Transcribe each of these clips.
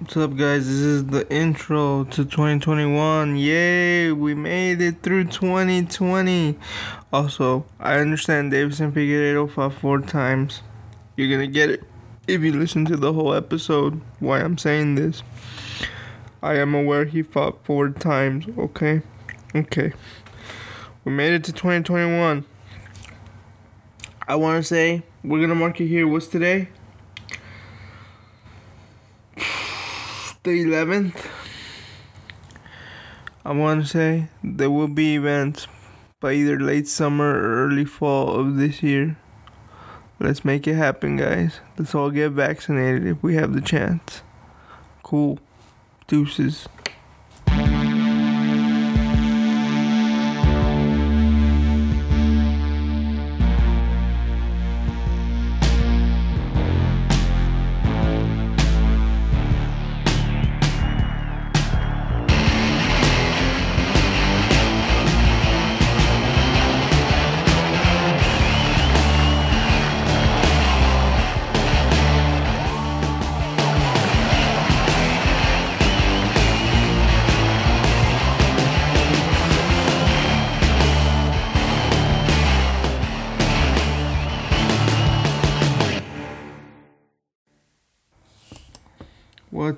What's up, guys? This is the intro to 2021. Yay, we made it through 2020. Also, I understand Deiveson Figueiredo fought four times. You're gonna get it if you listen to the whole episode. Why I'm saying this. I am aware he fought four times, okay? Okay. We made it to 2021. I wanna say, we're gonna mark it here. What's today? The 11th, I want to say there will be events by either late summer or early fall of this year. Let's make it happen, guys. Let's all get vaccinated if we have the chance. Cool. Deuces.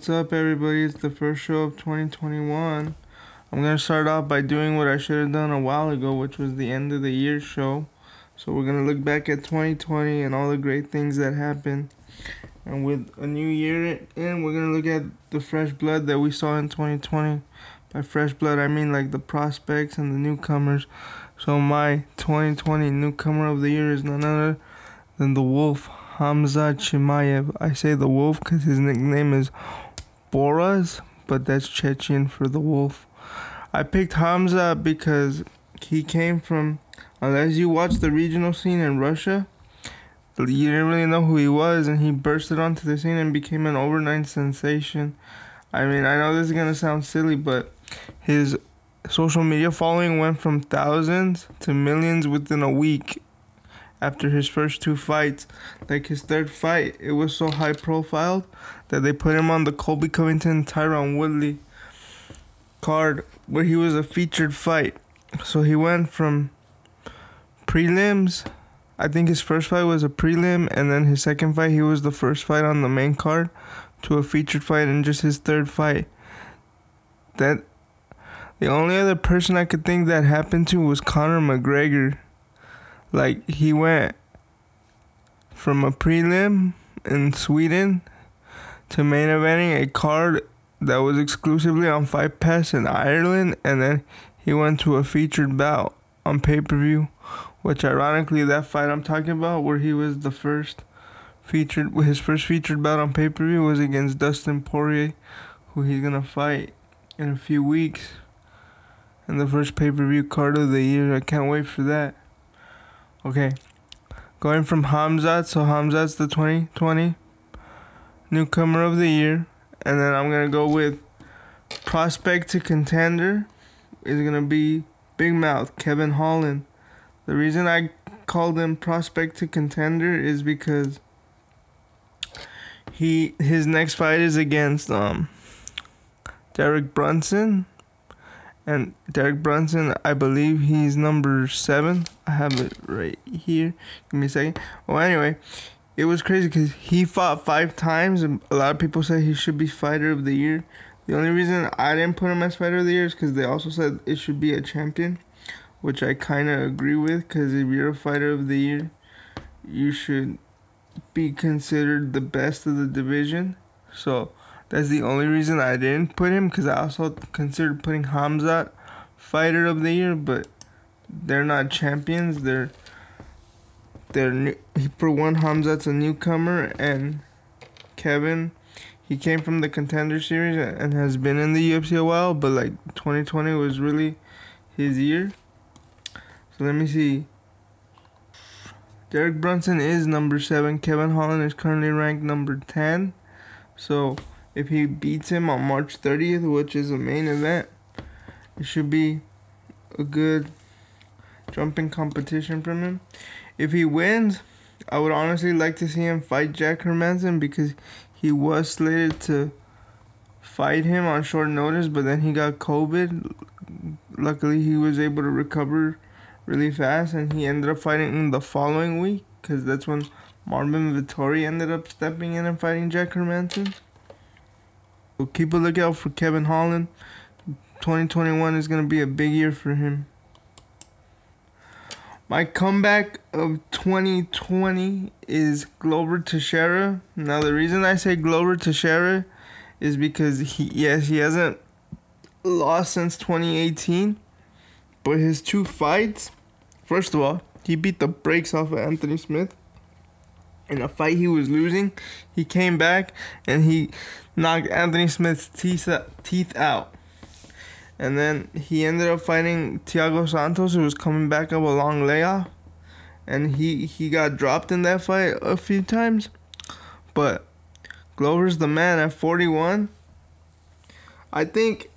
What's up, everybody? It's the first show of 2021. I'm gonna start off by doing what I should have done a while ago, which was the end of the year show. So we're gonna look back at 2020 and all the great things that happened. And with a new year in, we're gonna look at the fresh blood that we saw in 2020. By fresh blood, I mean like the prospects and the newcomers. So my 2020 newcomer of the year is none other than the Wolf Hamza Chimaev. I say the wolf because his nickname is Borz, but that's Chechen for the wolf. I picked Hamza because he came from, unless you watch the regional scene in Russia, you didn't really know who he was, and he bursted onto the scene and became an overnight sensation. I mean, I know this is gonna sound silly, but his social media following went from thousands to millions within a week after his first two fights. Like his third fight, it was so high profile that they put him on the Colby Covington Tyron Woodley card where he was a featured fight. So he went from prelims. I think his first fight was a prelim, and then his second fight, he was the first fight on the main card to a featured fight, and just his third fight. That the only other person I could think that happened to was Conor McGregor. Like he went from a prelim in Sweden to main eventing a card that was exclusively on Fight Pass in Ireland, and then he went to a featured bout on pay per view, which ironically that fight I'm talking about, where he was the first featured, his first featured bout on pay per view was against Dustin Poirier, who he's gonna fight in a few weeks. And the first pay per view card of the year, I can't wait for that. Okay. Going from Hamzat, so Hamzat's the 2020 newcomer of the year. And then I'm going to go with prospect to contender is going to be Big Mouth, Kevin Holland. The reason I called him prospect to contender is because he his next fight is against um Derek Brunson and Derek Brunson, I believe he's number seven. I have it right here. Give me a second. Well, anyway, it was crazy because he fought five times, and a lot of people said he should be fighter of the year. The only reason I didn't put him as fighter of the year is because they also said it should be a champion, which I kind of agree with. Because if you're a fighter of the year, you should be considered the best of the division. So that's the only reason I didn't put him because I also considered putting Hamzat fighter of the year, but they're not champions. They're they're new, for one Hamzat's a newcomer and Kevin he came from the contender series and has been in the UFC a while, but like 2020 was really his year. So let me see. Derek Brunson is number seven. Kevin Holland is currently ranked number ten. So if he beats him on March 30th, which is a main event, it should be a good jumping competition from him. If he wins, I would honestly like to see him fight Jack Hermansson because he was slated to fight him on short notice, but then he got COVID. Luckily, he was able to recover really fast, and he ended up fighting in the following week because that's when Marvin Vettori ended up stepping in and fighting Jack Hermansson. So keep a lookout for Kevin Holland. 2021 is going to be a big year for him. My comeback of 2020 is Glover Teixeira. Now, the reason I say Glover Teixeira is because he, yes, he hasn't lost since 2018, but his two fights, first of all, he beat the brakes off of Anthony Smith. In a fight he was losing, he came back and he knocked Anthony Smith's teeth, teeth out. And then he ended up fighting Thiago Santos, who was coming back up a long layoff. And he, he got dropped in that fight a few times. But Glover's the man at 41. I think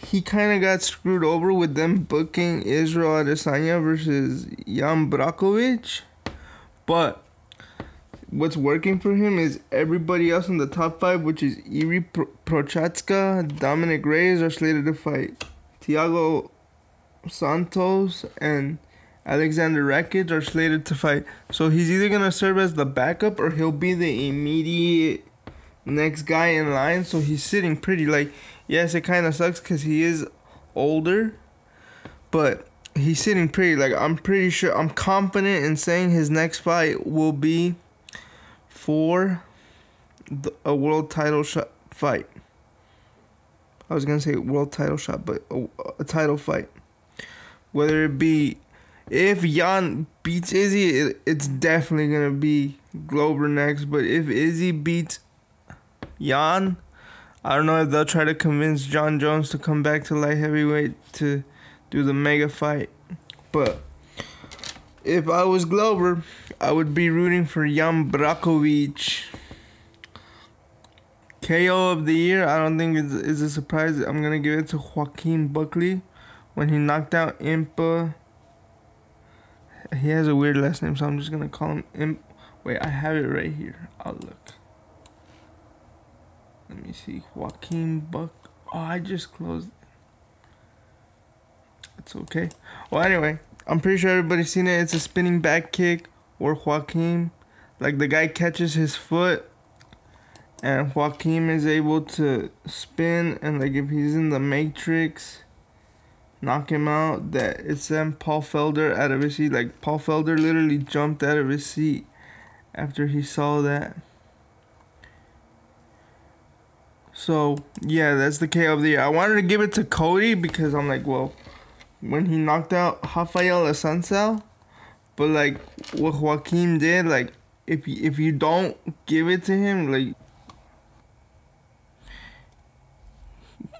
he kind of got screwed over with them booking Israel Adesanya versus Jan Blachowicz. But what's working for him is everybody else in the top five, which is Jiri Prochazka, Dominick Reyes are slated to fight. Thiago Santos and Alexander Rakic are slated to fight. So he's either gonna serve as the backup or he'll be the immediate next guy in line. So he's sitting pretty. Like, yes, it kind of sucks because he is older, but he's sitting pretty. Like, I'm pretty sure, I'm confident in saying his next fight will be for the, a world title shot fight. I was gonna say world title shot, but a, a title fight. Whether it be if Jan beats Izzy, it, it's definitely gonna be Glover next. But if Izzy beats Jan, I don't know if they'll try to convince Jon Jones to come back to light heavyweight to do the mega fight. But if I was Glover, I would be rooting for Jan Blachowicz. KO of the year, I don't think it's, it's a surprise. I'm gonna give it to Joaquin Buckley when he knocked out Impa. He has a weird last name, so I'm just gonna call him Imp. Wait, I have it right here. I'll look. Let me see. Joaquin Buck. Oh, I just closed. It's okay. Well, anyway, I'm pretty sure everybody's seen it. It's a spinning back kick where Joaquin, like the guy catches his foot, and Joaquin is able to spin, and like if he's in the matrix, knock him out. That it's then Paul Felder out of his seat. Like Paul Felder literally jumped out of his seat after he saw that. So yeah, that's the KO of the year. I wanted to give it to Cody because I'm like, well, when he knocked out Rafael Assunção, but like what Joaquin did, like if you, if you don't give it to him, like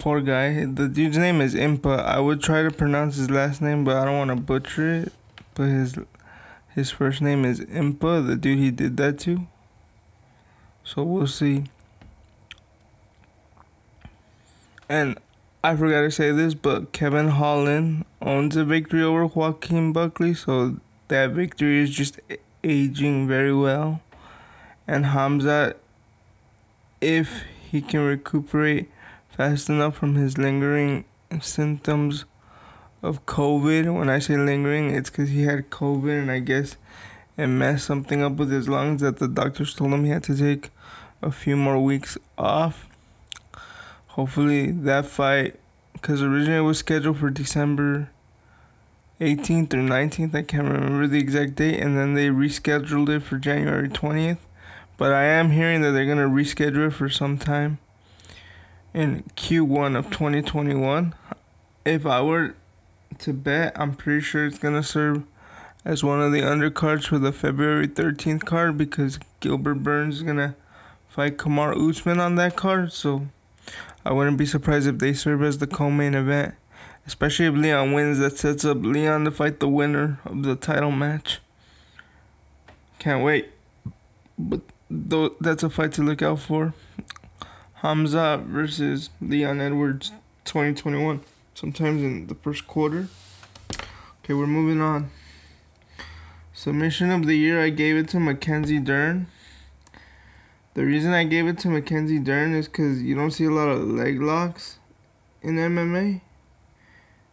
poor guy. The dude's name is Impa. I would try to pronounce his last name, but I don't want to butcher it. But his his first name is Impa, the dude he did that to. So we'll see. And I forgot to say this, but Kevin Holland owns a victory over Joaquin Buckley, so that victory is just aging very well. And Hamza, if he can recuperate fast enough from his lingering symptoms of COVID, when I say lingering, it's because he had COVID and I guess it messed something up with his lungs that the doctors told him he had to take a few more weeks off hopefully that fight, because originally it was scheduled for December 18th or 19th, I can't remember the exact date, and then they rescheduled it for January 20th. But I am hearing that they're gonna reschedule it for some time in Q1 of 2021. If I were to bet, I'm pretty sure it's gonna serve as one of the undercards for the February 13th card because Gilbert Burns is gonna fight Kamaru Usman on that card. So I wouldn't be surprised if they serve as the co-main event, especially if Leon wins. That sets up Leon to fight the winner of the title match. Can't wait. But though that's a fight to look out for. Hamza versus Leon Edwards 2021 sometimes in the first quarter. Okay, we're moving on. Submission of the year I gave it to Mackenzie Dern. The reason I gave it to Mackenzie Dern is because you don't see a lot of leg locks in MMA.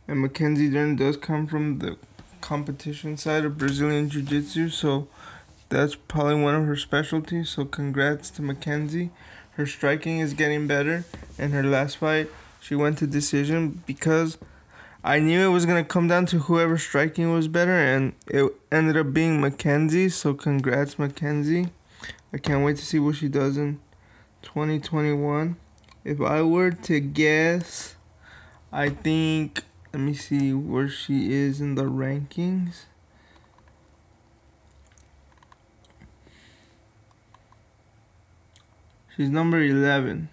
And Mackenzie Dern does come from the competition side of Brazilian Jiu Jitsu, so that's probably one of her specialties. So congrats to Mackenzie. Her striking is getting better. In her last fight, she went to decision because I knew it was gonna come down to whoever striking was better, and it ended up being Mackenzie. So congrats, Mackenzie. I can't wait to see what she does in 2021. If I were to guess, I think let me see where she is in the rankings. She's number 11.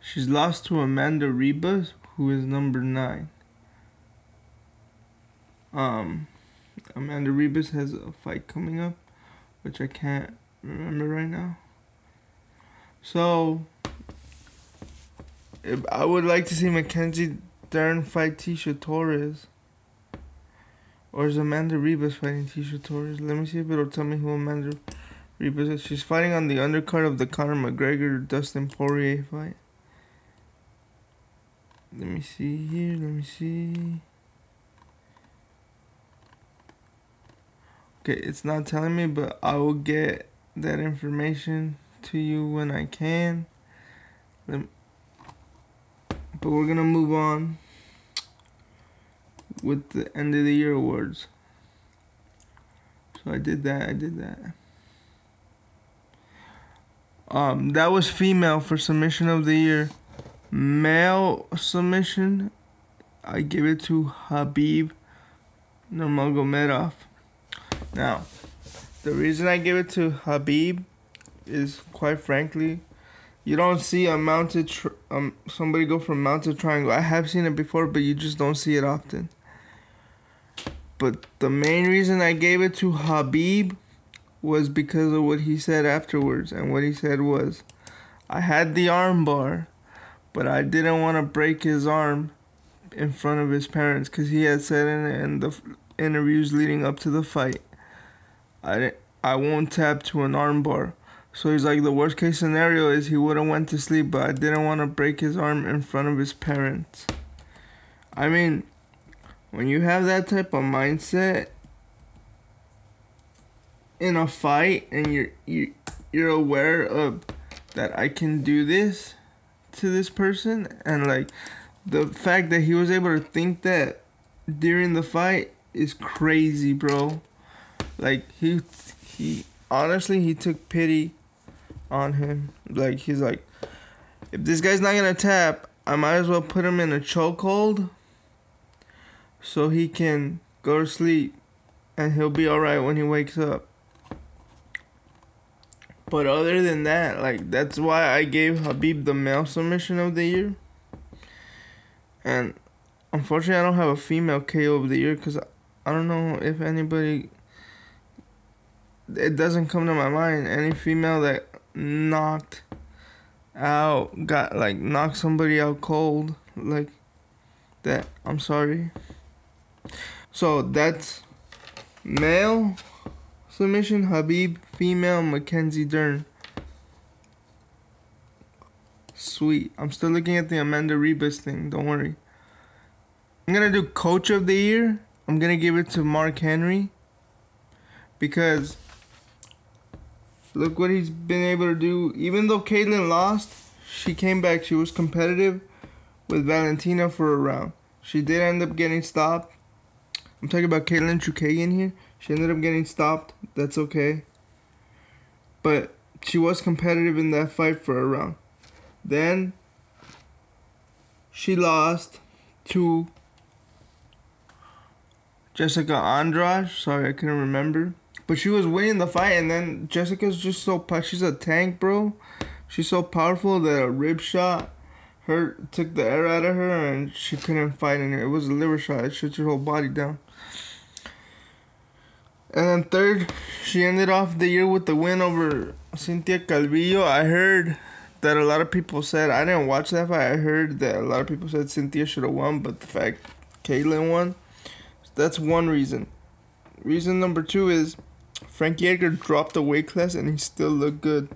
She's lost to Amanda Ribas, who is number 9. Um, Amanda Ribas has a fight coming up, which I can't remember right now. So, I would like to see Mackenzie Dern fight Tecia Torres. Or is Amanda Ribas fighting Tecia Torres? Let me see if it'll tell me who Amanda Ribas is. She's fighting on the undercard of the Conor McGregor Dustin Poirier fight. Let me see here. Let me see. Okay, it's not telling me, but I will get that information to you when I can. But we're gonna move on with the end of the year awards. So I did that. I did that. Um, that was female for submission of the year. Male submission, I give it to Khabib Nurmagomedov. Now, the reason I give it to Khabib is quite frankly, you don't see a mounted tr- um somebody go from mounted triangle. I have seen it before, but you just don't see it often. But the main reason I gave it to Khabib was because of what he said afterwards. And what he said was, I had the armbar, but I didn't want to break his arm in front of his parents because he had said in, in the interviews leading up to the fight, I, I won't tap to an armbar. So he's like, the worst case scenario is he would have went to sleep, but I didn't want to break his arm in front of his parents. I mean, when you have that type of mindset in a fight and you're you you're aware of that I can do this to this person and like the fact that he was able to think that during the fight is crazy, bro. Like he he honestly he took pity on him. Like he's like if this guy's not gonna tap, I might as well put him in a chokehold so he can go to sleep and he'll be alright when he wakes up. But other than that, like that's why I gave Khabib the male submission of the year. And unfortunately, I don't have a female KO of the year because I don't know if anybody. It doesn't come to my mind any female that knocked out, got like knocked somebody out cold like that. I'm sorry. So that's male submission khabib female Mackenzie Dern. Sweet. I'm still looking at the Amanda Ribas thing. Don't worry. I'm gonna do coach of the year. I'm gonna give it to Mark Henry because look what he's been able to do. Even though Katlyn lost, she came back. She was competitive with Valentina for a round. She did end up getting stopped. I'm talking about Katlyn Chookagian here. She ended up getting stopped. That's okay. But she was competitive in that fight for a round. Then she lost to Jessica Andrade. Sorry, I couldn't remember. But she was winning the fight, and then Jessica's just so she's a tank, bro. She's so powerful that a rib shot her took the air out of her, and she couldn't fight in it. It was a liver shot. It shut your whole body down. And then third, she ended off the year with the win over Cynthia Calvillo. I heard that a lot of people said I didn't watch that fight. I heard that a lot of people said Cynthia should have won, but the fact Katlyn won, that's one reason. Reason number two is Frankie Edgar dropped the weight class and he still looked good.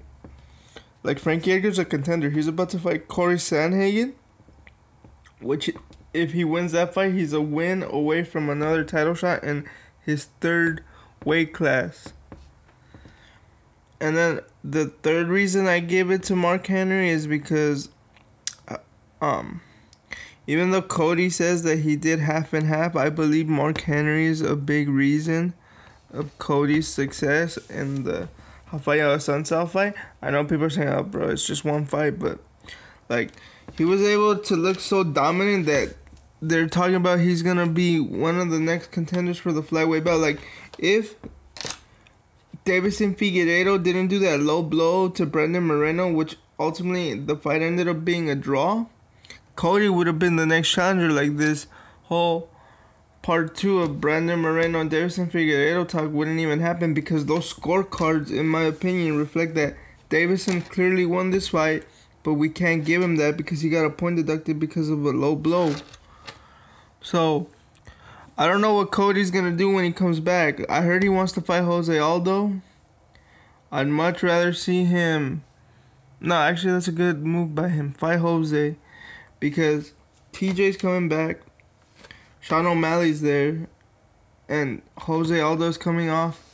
like Frankie Edgar's a contender. He's about to fight Corey Sandhagen, which if he wins that fight, he's a win away from another title shot in his third weight class. And then the third reason I give it to Mark Henry is because, uh, um, even though Cody says that he did half and half, I believe Mark Henry is a big reason of Cody's success in the Rafael Assunção uh, fight. I know people are saying, "Oh, bro, it's just one fight," but like he was able to look so dominant that they're talking about he's gonna be one of the next contenders for the flyweight belt. Like if Deiveson Figueiredo didn't do that low blow to Brandon Moreno, which ultimately the fight ended up being a draw, Cody would have been the next challenger. Like this whole part two of Brandon Moreno and Deiveson Figueiredo talk wouldn't even happen because those scorecards, in my opinion, reflect that Deiveson clearly won this fight, but we can't give him that because he got a point deducted because of a low blow. So I don't know what Cody's gonna do when he comes back. I heard he wants to fight Jose Aldo. I'd much rather see him. No, actually, that's a good move by him. Fight Jose, because TJ's coming back. Sean O'Malley's there, and Jose Aldo's coming off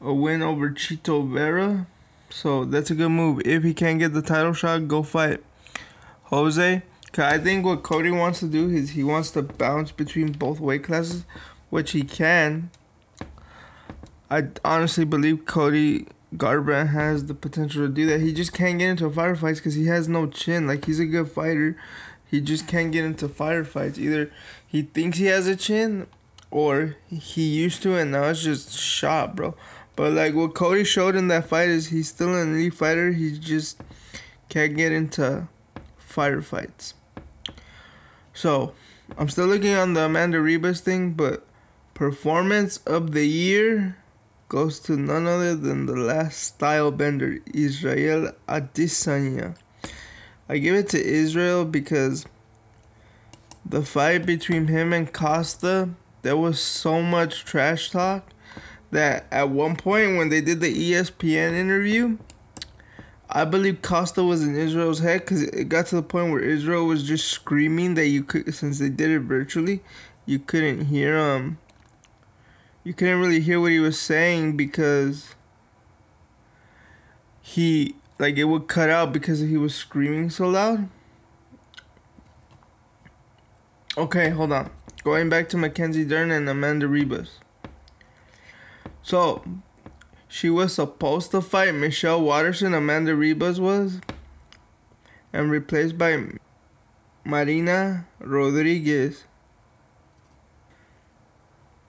a win over Chito Vera. So that's a good move. If he can't get the title shot, go fight Jose. Cause I think what Cody wants to do is he wants to bounce between both weight classes, which he can. I honestly believe Cody Garbrandt has the potential to do that. He just can't get into firefights because he has no chin. Like he's a good fighter, he just can't get into firefights. Either he thinks he has a chin, or he used to and now it's just shot, bro. But like what Cody showed in that fight is he's still an elite fighter. He just can't get into firefights. So, I'm still looking on the Amanda Ribas thing, but performance of the year goes to none other than the last style bender, Israel Adesanya. I give it to Israel because the fight between him and Costa, there was so much trash talk that at one point when they did the ESPN interview, I believe Costa was in Israel's head because it got to the point where Israel was just screaming that you could, since they did it virtually, you couldn't hear um. You couldn't really hear what he was saying because he like it would cut out because he was screaming so loud. Okay, hold on. Going back to Mackenzie Dern and Amanda Ribas. So, she was supposed to fight Michelle Waterson, Amanda Ribas was, and replaced by Marina Rodriguez.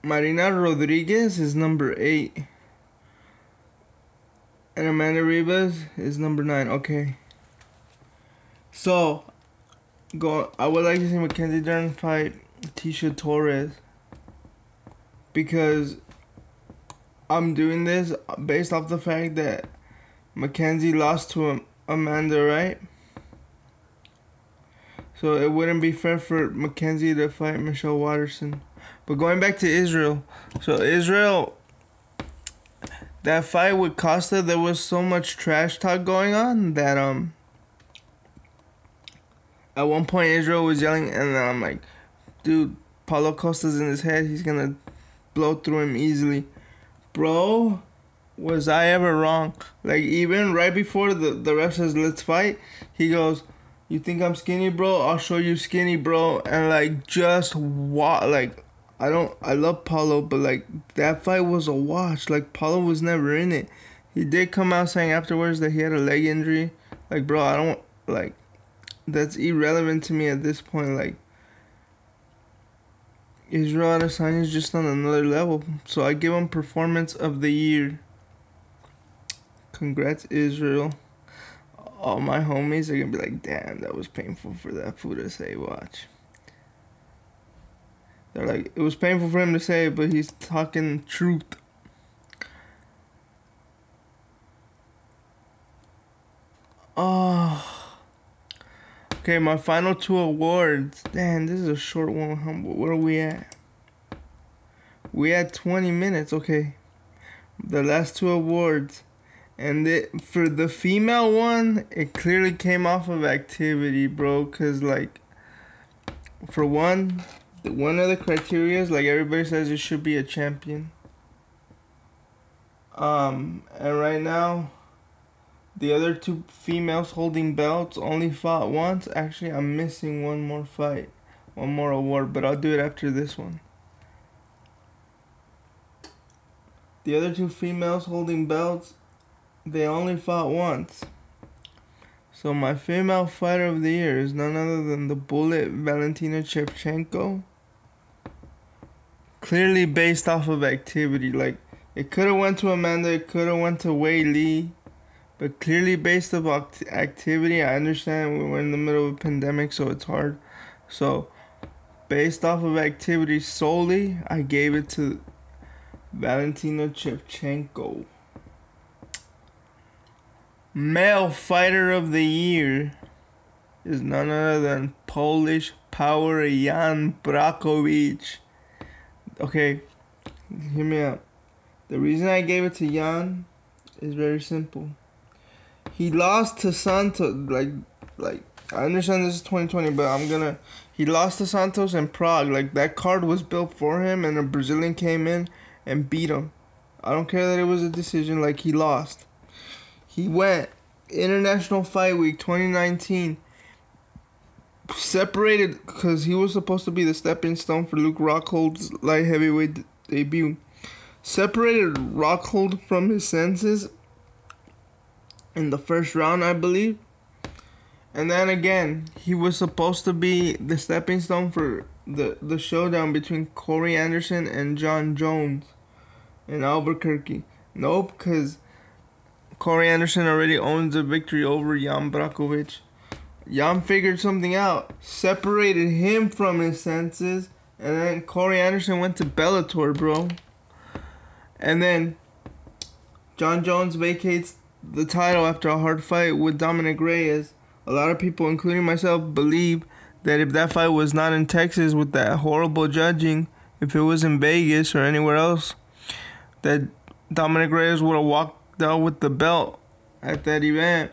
Marina Rodriguez is number eight. And Amanda Ribas is number nine. Okay. So, go. I would like to see Mackenzie Dern fight Tecia Torres because I'm doing this based off the fact that Mackenzie lost to Amanda, right? So it wouldn't be fair for Mackenzie to fight Michelle Waterson. But going back to Israel, so Israel, that fight with Costa, there was so much trash talk going on that um. At one point, Israel was yelling, and I'm like, dude, Paulo Costa's in his head. He's gonna blow through him easily bro, was I ever wrong? Like even right before the the ref says let's fight, he goes, "You think I'm skinny, bro? I'll show you skinny, bro." And like just what like I don't I love Paulo, but like that fight was a watch. Like Paulo was never in it. He did come out saying afterwards that he had a leg injury. Like bro, I don't like that's irrelevant to me at this point. Like Israel Adesanya is just on another level. So I give him performance of the year. Congrats, Israel. All my homies are gonna be like, damn, that was painful for that fool to say. Watch. They're like, it was painful for him to say, but he's talking truth. Okay, my final two awards. Damn, this is a short one. Where are we at? We had 20 minutes. Okay. The last two awards And it, for the female one, it clearly came off of activity, bro. Cause like, for one, one of the criteria is like everybody says it should be a champion. Um, and right now, the other two females holding belts only fought once. Actually, I'm missing one more fight, one more award, but I'll do it after this one. The other two females holding belts, they only fought once. So my female fighter of the year is none other than the Bullet Valentina Shevchenko. Clearly based off of activity, like it could have went to Amanda, it could have went to Weili, but clearly based off activity. I understand we're in the middle of a pandemic, so it's hard. So based off of activity solely, I gave it to Valentina Shevchenko. Male Fighter of the Year is none other than Polish power Jan Blachowicz. Okay, hear me out. The reason I gave it to Jan is very simple. He lost to Santos, like, like I understand this is 2020, but I'm gonna. He lost to Santos in Prague. Like that card was built for him, and a Brazilian came in and beat him. I don't care that it was a decision. Like he lost. He went International Fight Week 2019 separated because he was supposed to be the stepping stone for Luke Rockhold's light heavyweight debut. Separated Rockhold from his senses in the first round, I believe. And then again, he was supposed to be the stepping stone for the, the showdown between Corey Anderson and Jon Jones in Albuquerque. Nope, because Corey Anderson already owns a victory over Jan Blachowicz. Jan figured something out, separated him from his senses, and then Corey Anderson went to Bellator, bro. And then Jon Jones vacates the title after a hard fight with Dominick Reyes. A lot of people, including myself, believe that if that fight was not in Texas with that horrible judging, if it was in Vegas or anywhere else, that Dominick Reyes would have walked out with the belt at that event.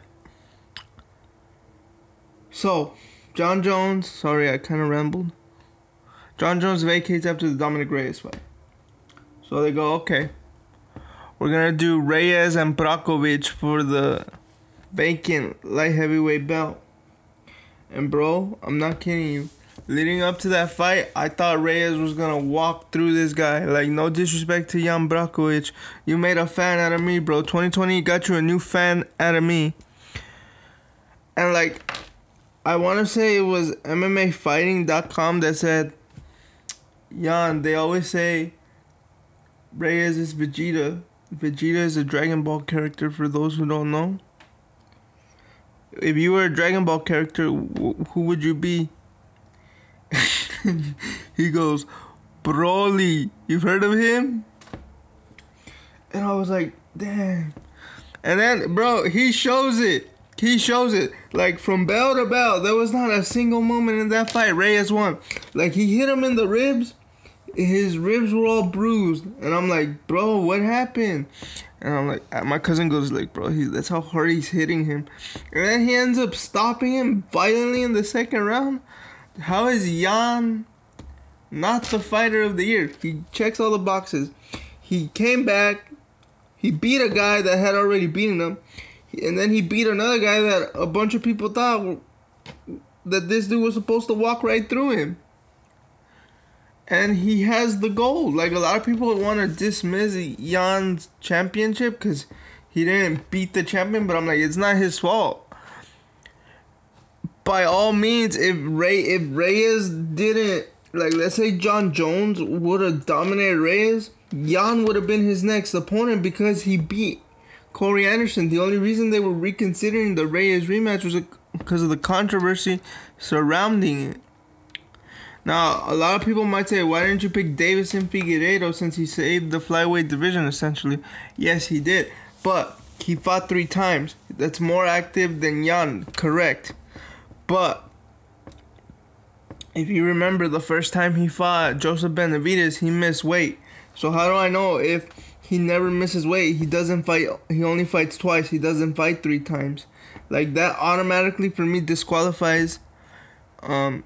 So, Jon Jones, sorry, I kind of rambled. Jon Jones vacates after the Dominick Reyes fight. So they go, okay, we're gonna do Reyes and Blachowicz for the vacant light heavyweight belt. And bro, I'm not kidding you leading up to that fight, I thought Reyes was gonna walk through this guy. Like, no disrespect to Jan Blachowicz. You made a fan out of me, bro. 2020 got you a new fan out of me. And like, I wanna say it was MMAfighting.com that said, Jan, they always say Reyes is Vegeta. Vegeta is a Dragon Ball character for those who don't know. If you were a Dragon Ball character, who would you be? he goes, Broly, you've heard of him? And I was like, damn. And then, bro, he shows it. He shows it. Like, from bell to bell, there was not a single moment in that fight Reyes won. Like, he hit him in the ribs. His ribs were all bruised. And I'm like, bro, what happened? And I'm like, uh, my cousin goes like, bro, he, that's how hard he's hitting him. And then he ends up stopping him violently in the second round. How is Jan not the fighter of the year? He checks all the boxes. He came back. He beat a guy that had already beaten him, and then he beat another guy that a bunch of people thought that this dude was supposed to walk right through him. And he has the gold. Like a lot of people want to dismiss Jan's championship because he didn't beat the champion, but I'm like, it's not his fault by all means, if Ray if Reyes didn't like, let's say Jon Jones would have dominated Reyes, Jan would have been his next opponent because he beat Corey Anderson. The only reason they were reconsidering the Reyes rematch was because of the controversy surrounding it. Now, a lot of people might say, why didn't you pick Deiveson Figueiredo since he saved the flyweight division essentially? Yes, he did. But he fought three times. That's more active than Jan, correct. But if you remember the first time he fought Joseph Benavidez, he missed weight. So how do I know if he never misses weight. He doesn't fight. He only fights twice. He doesn't fight three times. Like that automatically for me disqualifies um,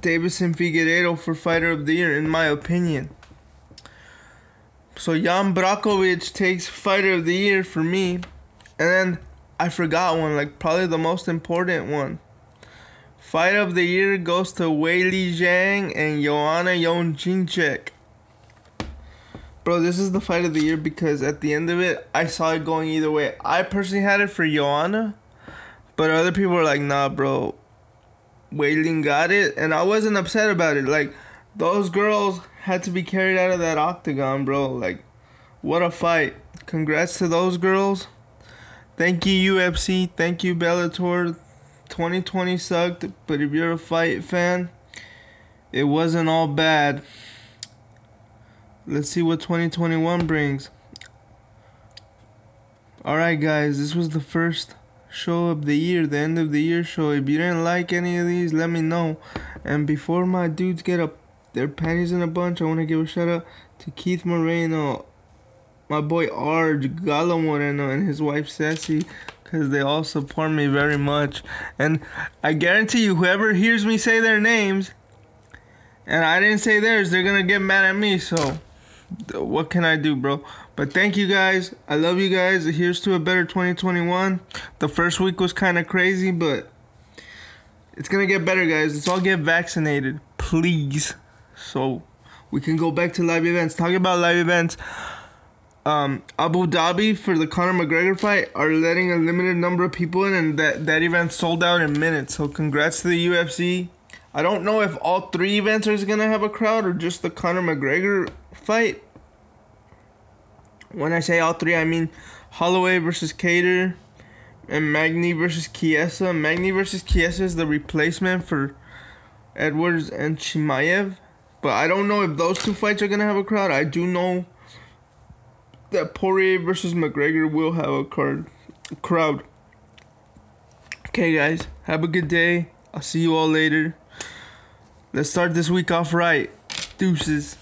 Deiveson Figueiredo for fighter of the year in my opinion. So Jan Blachowicz takes fighter of the year for me, and then I forgot one, like probably the most important one. Fight of the year goes to Weili Zhang and Joanna Jędrzejczyk. Bro, this is the fight of the year because at the end of it, I saw it going either way. I personally had it for Joanna, but other people were like, nah, bro. Weili got it, and I wasn't upset about it. Like, those girls had to be carried out of that octagon, bro. Like, what a fight. Congrats to those girls. Thank you, UFC. Thank you, Bellator. 2020 sucked, but if you're a fight fan, it wasn't all bad. Let's see what 2021 brings. Alright, guys, this was the first show of the year, the end of the year show. If you didn't like any of these, let me know. And before my dudes get up their panties in a bunch, I want to give a shout out to Keith Moreno, my boy Arj, Galo Moreno, and his wife Sassy, because they all support me very much. And I guarantee you, whoever hears me say their names, and I didn't say theirs, they're gonna get mad at me. So what can I do, bro? But thank you guys. I love you guys. Here's to a better 2021. The first week was kind of crazy, but it's gonna get better, guys. Let's all get vaccinated, please. So we can go back to live events. Talking about live events. Um, Abu Dhabi for the Conor McGregor fight are letting a limited number of people in, and that that event sold out in minutes. So congrats to the UFC. I don't know if all three events are gonna have a crowd or just the Conor McGregor fight. When I say all three, I mean Holloway versus Kattar and Magny versus Chiesa. Magny versus Chiesa is the replacement for Edwards and Chimaev. But I don't know if those two fights are gonna have a crowd. I do know that Poirier versus McGregor will have a card crowd. Okay guys, have a good day. I'll see you all later. Let's start this week off right. Deuces.